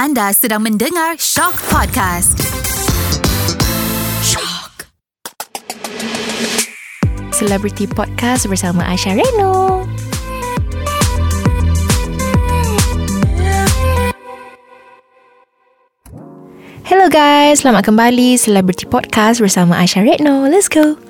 Anda sedang mendengar Shock Podcast. Shock. Celebrity Podcast bersama Aisyah Reno. Hello guys, selamat kembali Celebrity Podcast bersama Aisyah Retno. Let's go.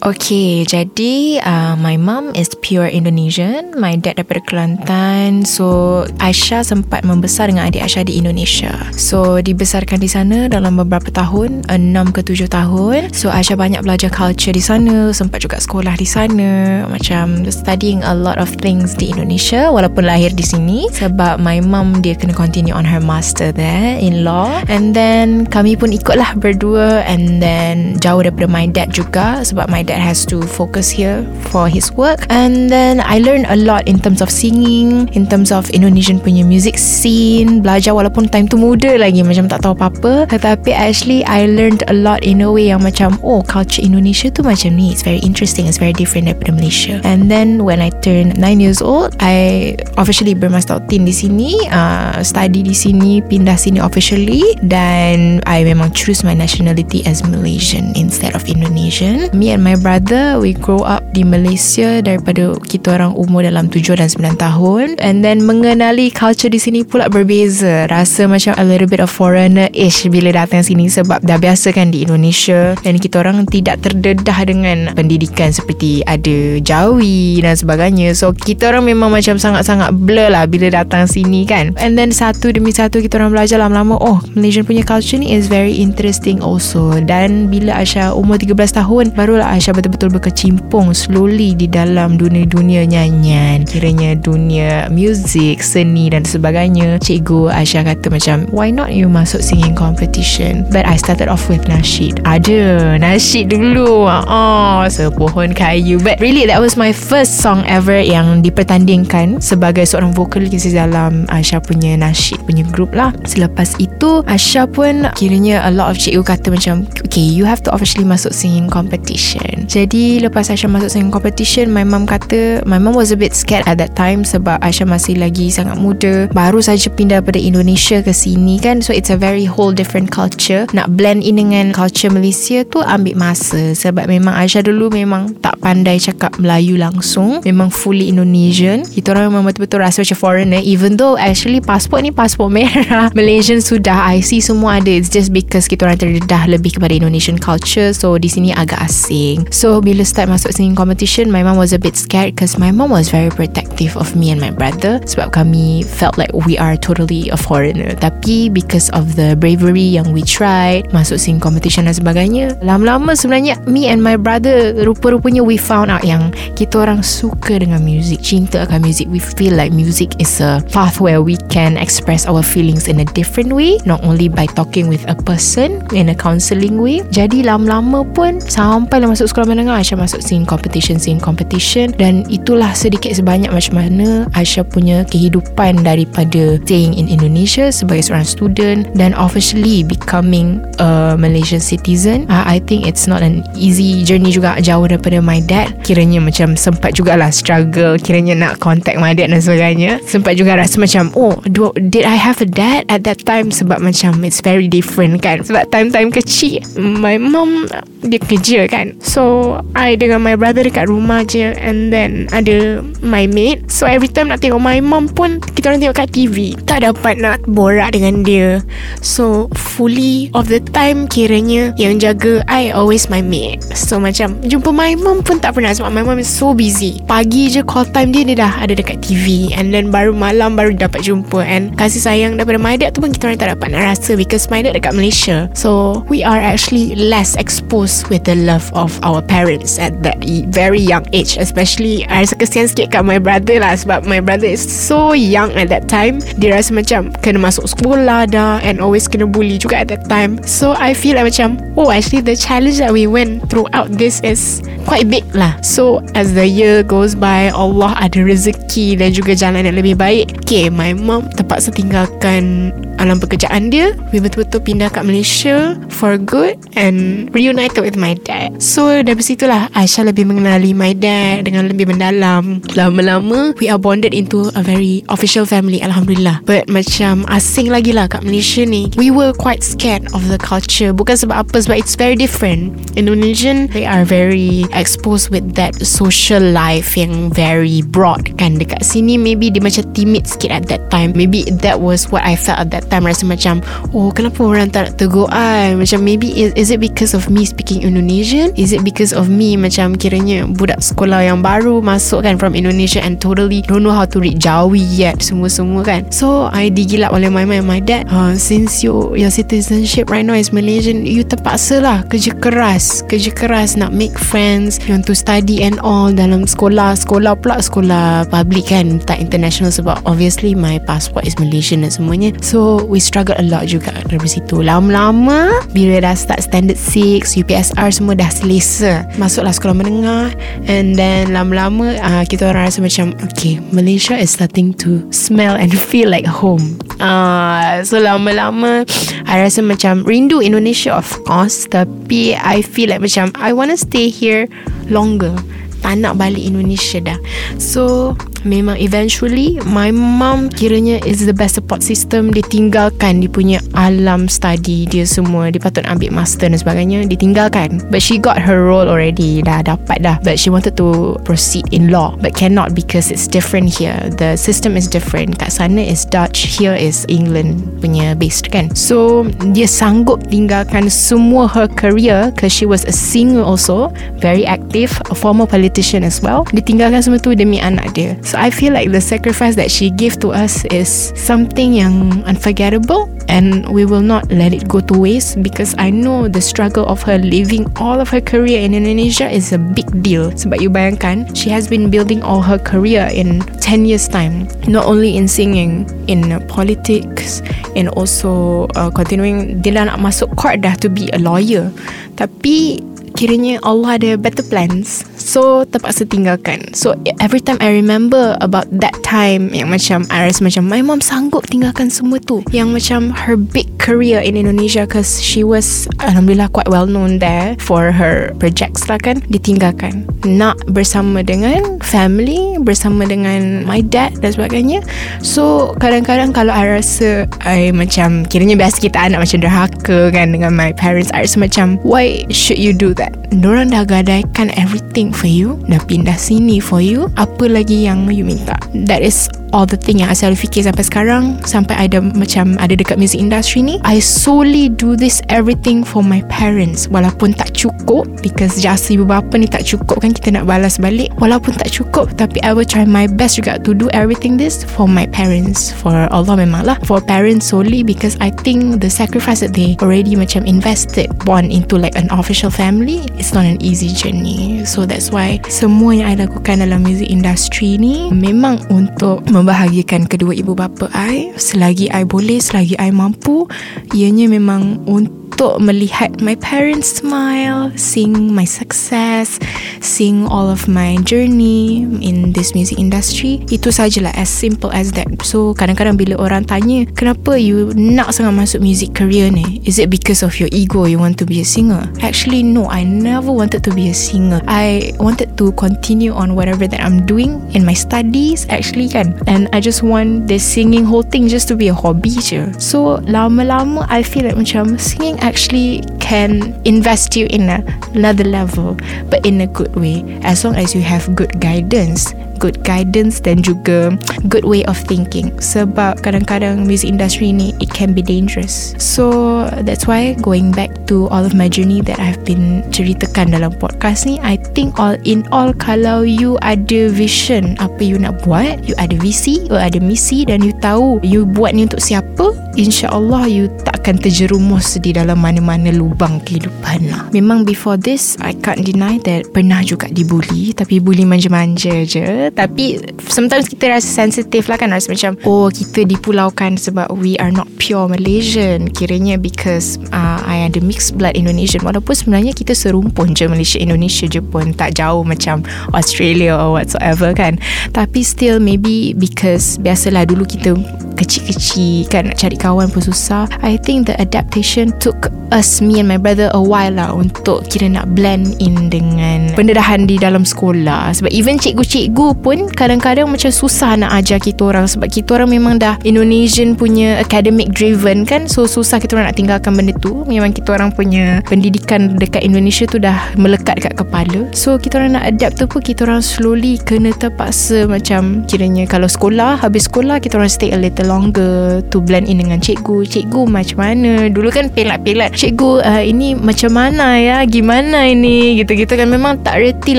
Okay, jadi uh, my mom is pure Indonesian. My dad daripada Kelantan. So, Aisyah sempat membesar dengan adik Aisyah di Indonesia. So, dibesarkan di sana dalam beberapa tahun, 6 ke 7 tahun. So, Aisyah banyak belajar culture di sana, sempat juga sekolah di sana. Macam studying a lot of things di Indonesia walaupun lahir di sini. Sebab my mom dia kena continue on her master there in law. And then kami pun ikutlah berdua and then jauh daripada my dad juga sebab my dad has to focus here for his work. And then I learned a lot in terms of singing in terms of Indonesian punya music scene belajar walaupun time tu muda lagi macam tak tahu apa-apa. Tetapi actually I learned a lot in a way yang macam oh culture Indonesia tu macam ni it's very interesting it's very different daripada Malaysia. And then when I turned 9 years old I officially bermastautin di sini uh, study di sini pindah sini officially. Dan I memang choose my nationality as Malaysian instead of Indonesian. Me and my brother we grow up di Malaysia daripada kita orang umur dalam 7 dan 9 tahun. And then mengenali culture di sini pula berbeza. Rasa macam a little bit of foreigner-ish bila datang sini sebab dah biasa kan di Indonesia. Dan kita orang tidak terdedah dengan pendidikan seperti ada Jawi dan sebagainya. So kita orang memang macam sangat-sangat blur lah bila datang sini kan. And then satu demi satu kita orang belajar lama-lama oh Malaysian punya culture ni is very interesting also. Dan bila Aisyah umur 13 tahun barulah Aisyah Aisyah betul-betul berkecimpung slowly di dalam dunia-dunia nyanyian. Kiranya dunia muzik, seni dan sebagainya. Cikgu Aisyah kata macam why not you masuk singing competition? But I started off with nasyid ada nasyid dulu. Oh sepohon kayu but really that was my first song ever yang dipertandingkan sebagai seorang vokalis dalam Aisyah punya nasyid punya group lah. Selepas itu Aisyah pun kiranya a lot of cikgu kata macam okay you have to officially masuk singing competition jadi lepas Aisyah masuk singing competition My mom kata My mom was a bit scared at that time Sebab Aisyah masih lagi sangat muda. Baru saja pindah daripada Indonesia ke sini kan. So it's a very whole different culture. Nak blend in dengan culture Malaysia tu ambil masa. Sebab memang Aisyah dulu memang tak pandai cakap Melayu langsung. Memang fully Indonesian. Kita orang memang betul-betul rasa macam foreigner. Even though actually passport ni passport merah. Malaysian sudah IC semua ada. It's just because kita orang terdedah lebih kepada Indonesian culture. So di sini agak asing So bila start masuk singing competition My mom was a bit scared Because my mom was very protective Of me and my brother. Sebab kami felt like We are totally a foreigner. Tapi because of the bravery Yang we tried Masuk singing competition dan sebagainya Lama-lama sebenarnya Me and my brother Rupa-rupanya we found out yang Kita orang suka dengan music Cinta akan music. We feel like music is a path Where we can express our feelings In a different way Not only by talking with a person In a counselling way. Jadi lama-lama pun Sampai lah masuk sekolah sekolah menengah Aisyah masuk sing competition sing competition. Dan itulah sedikit sebanyak macam mana Aisyah punya kehidupan daripada staying in Indonesia sebagai seorang student dan officially becoming a Malaysian citizen. Uh, I think it's not an easy journey juga jauh daripada my dad. Kiranya macam sempat jugalah struggle kiranya nak contact my dad dan sebagainya. Sempat juga rasa macam oh do, did I have a dad at that time? Sebab macam it's very different kan. Sebab time-time kecil my mom dia kerja kan. So I dengan my brother dekat rumah je And then Ada my maid. So every time nak tengok my mom pun Kita orang tengok kat TV Tak dapat nak borak dengan dia. So Fully Of the time Kiranya Yang jaga I always my maid. So macam Jumpa my mom pun tak pernah Sebab my mom is so busy. Pagi je call time dia Dia dah ada dekat TV And then baru malam Baru dapat jumpa. And kasih sayang daripada my dad tu pun Kita orang tak dapat nak rasa Because my dad dekat Malaysia. So We are actually Less exposed With the love of our parents at that very young age especially I rasa kesian sikit kat my brother lah sebab my brother is so young at that time. Dia rasa macam kena masuk sekolah dah and always kena bully juga at that time. So I feel like macam oh actually the challenge that we went throughout this is quite big lah. So as the year goes by Allah ada rezeki dan juga jalan yang lebih baik. Okay my mom terpaksa tinggalkan alam pekerjaan dia. We betul-betul pindah kat Malaysia for good and reunited with my dad. So dari situlah Aisyah lebih mengenali my dad dengan lebih mendalam. Lama-lama we are bonded into a very official family Alhamdulillah. But macam asing lagi lah kat Malaysia ni. We were quite scared of the culture. Bukan sebab apa sebab it's very different. Indonesian they are very exposed with that social life yang very broad kan. Dekat sini maybe dia macam timid sikit at that time. Maybe that was what I felt at that time. Rasa macam oh kenapa orang tak nak tegur I? Macam maybe is, is it because of me speaking Indonesian? Is it because of me macam kiranya budak sekolah yang baru masuk kan from Indonesia and totally don't know how to read Jawi yet semua-semua kan. So I digilap oleh my mom my dad. Uh, since you your citizenship right now is Malaysian, you terpaksa lah kerja keras. Kerja keras nak make friends, want to study and all dalam sekolah. Sekolah pula sekolah public kan, tak international sebab obviously my passport is Malaysian dan semuanya. So we struggle a lot juga dari situ. Lama-lama bila dah start standard 6, UPSR semua dah selesa. Masuklah sekolah menengah and then lama-lama uh, kita orang rasa macam okay, Malaysia is starting to smell and feel like home. Uh, so lama-lama I rasa macam rindu Indonesia of course tapi I feel like macam I want to stay here longer tak nak balik Indonesia dah so memang eventually my mom kiranya is the best support system. Dia tinggalkan dia punya alam study dia semua. Dia patut ambil master dan sebagainya. Dia tinggalkan. But she got her role already. Dah dapat dah. But she wanted to proceed in law. But cannot because it's different here. The system is different. Kat sana is Dutch here is England punya based kan. So dia sanggup tinggalkan semua her career because she was a singer also. Very active. A former politician as well. Dia tinggalkan semua tu demi anak dia So I feel like the sacrifice that she gave to us is something yang unforgettable and we will not let it go to waste because I know the struggle of her living all of her career in Indonesia is a big deal. Sebab you bayangkan, she has been building all her career in 10 years time. Not only in singing, in politics, and also uh, continuing, dia nak masuk court dah to be a lawyer. Tapi kiranya Allah ada better plans So terpaksa tinggalkan. So every time I remember About that time Yang macam I rasa macam My mom sanggup tinggalkan semua tu. Yang macam Her big career in Indonesia Cause she was Alhamdulillah quite well known there For her projects lah kan Ditinggalkan. Nak bersama dengan Family Bersama dengan My dad dan sebagainya. So kadang-kadang Kalau I rasa I macam Kiranya biasa kita anak Macam derhaka kan Dengan my parents I rasa macam Why should you do that? Diorang dah gadaikan everything for you Dah pindah sini for you Apa lagi yang you minta? That is all the thing yang saya fikir sampai sekarang Sampai ada macam Ada dekat music industry ni I solely do this everything for my parents. Walaupun tak cukup Because jasa ibu bapa ni tak cukup kan Kita nak balas balik. Walaupun tak cukup Tapi I will try my best juga To do everything this For my parents For Allah memang lah. For parents solely Because I think The sacrifice that they Already macam invested Born into like an official family It's not an easy journey. So that's why Semua yang I lakukan Dalam music industry ni Memang untuk membahagiakan kedua ibu bapa I selagi I boleh selagi I mampu ianya memang untuk melihat my parents smile seeing my success seeing all of my journey in this music industry. Itu sajalah as simple as that. So kadang-kadang bila orang tanya kenapa you nak sangat masuk music career ni? Is it because of your ego you want to be a singer? Actually no I never wanted to be a singer. I wanted to continue on whatever that I'm doing in my studies actually kan and I just want this singing whole thing just to be a hobby je. So lama-lama I feel like macam singing actually can invest you in a, another level but in a good way. As long as you have good guidance. Good guidance dan juga good way of thinking. Sebab kadang-kadang music industry ni it can be dangerous. So that's why going back to all of my journey that I've been ceritakan dalam podcast ni I think all in all kalau you ada vision apa you nak buat you ada visi you ada misi dan you tahu you buat ni untuk siapa insyaAllah you takkan terjerumus di dalam mana-mana lubang kehidupan lah. Memang before this I can't deny that pernah juga dibuli tapi bully manja-manja je. Tapi sometimes kita rasa sensitif lah kan rasa macam oh kita dipulaukan sebab we are not pure Malaysian. Kiranya because uh, I ada mixed blood Indonesian. Walaupun sebenarnya kita serumpun je Malaysia Indonesia je pun tak jauh macam Australia or whatsoever kan. Tapi still maybe because biasalah dulu kita kecil-kecil kan nak cari kawan pun susah. I think the adaptation took us me and my brother a while lah untuk kira nak blend in dengan pendedahan di dalam sekolah. Sebab even cikgu-cikgu pun kadang-kadang macam susah nak ajar kita orang. Sebab kita orang memang dah Indonesian punya academic driven kan. So susah kita orang nak tinggalkan benda tu. Memang kita orang punya pendidikan dekat Indonesia tu dah melekat kat kepala. So kita orang nak adapt tu pun kita orang slowly kena terpaksa macam kiranya kalau sekolah habis sekolah kita orang stay a little longer to blend in dengan cikgu. Cikgu macam mana? Dulu kan pelat-pelat. Cikgu uh, ini macam mana ya? Gimana ini? Gitu-gitu kan. Memang tak reti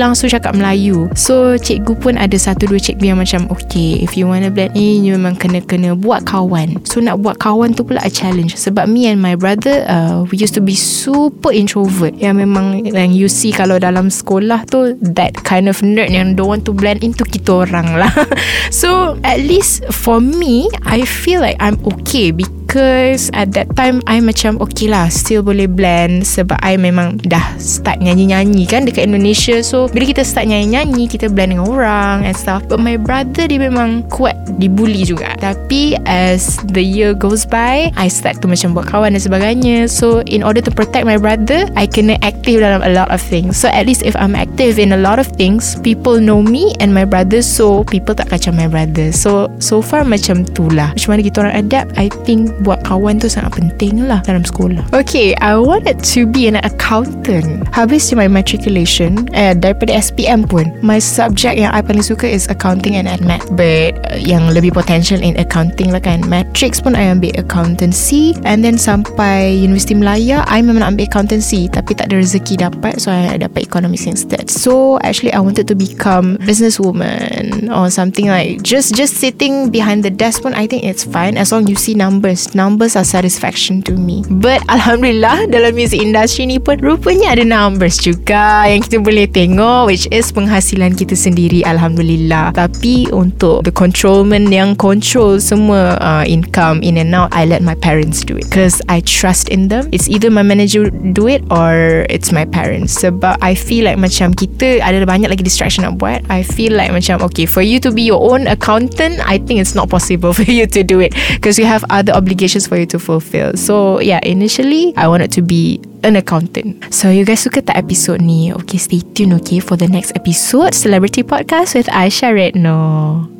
langsung cakap Melayu. So cikgu pun ada satu dua cikgu yang macam okay if you wanna blend in you memang kena-kena buat kawan. So nak buat kawan tu pula a challenge. Sebab me and my brother uh, we used to be super introvert. Yang memang yang you see kalau dalam sekolah tu that kind of nerd yang don't want to blend into kita orang lah. So at least for me I feel like I'm okay because Because at that time I macam okay lah Still boleh blend Sebab I memang dah start nyanyi-nyanyi kan Dekat Indonesia. So bila kita start nyanyi-nyanyi Kita blend dengan orang and stuff. But my brother dia memang kuat Dibully juga. Tapi as the year goes by I start to macam buat kawan dan sebagainya. So in order to protect my brother I kena active dalam a lot of things. So at least if I'm active in a lot of things People know me and my brother So people tak kacau my brother. So so far macam tu lah. Macam mana kita orang adapt I think buat kawan tu sangat penting lah dalam sekolah. Okay, I wanted to be an accountant. Habis my matriculation, eh, daripada SPM pun, my subject yang I paling suka is accounting and math. But uh, yang lebih potential in accounting lah kan. Matrix pun I ambil accountancy and then sampai Universiti Melaya, I memang nak ambil accountancy tapi tak ada rezeki dapat so I dapat economics instead. So actually I wanted to become businesswoman or something like just just sitting behind the desk pun I think it's fine as long you see numbers numbers are satisfaction to me. But Alhamdulillah dalam music industry ni pun rupanya ada numbers juga yang kita boleh tengok which is penghasilan kita sendiri Alhamdulillah. Tapi untuk the controlment yang control semua uh, income in and out, I let my parents do it. Because I trust in them. It's either my manager do it or it's my parents. Sebab I feel like macam kita ada banyak lagi distraction nak buat. I feel like macam okay for you to be your own accountant, I think it's not possible for you to do it. Because you have other obligations obligations for you to fulfill. So yeah, initially I wanted to be an accountant. So you guys suka tak episode ni? Okay, stay tuned okay for the next episode Celebrity Podcast with Aisyah Redno.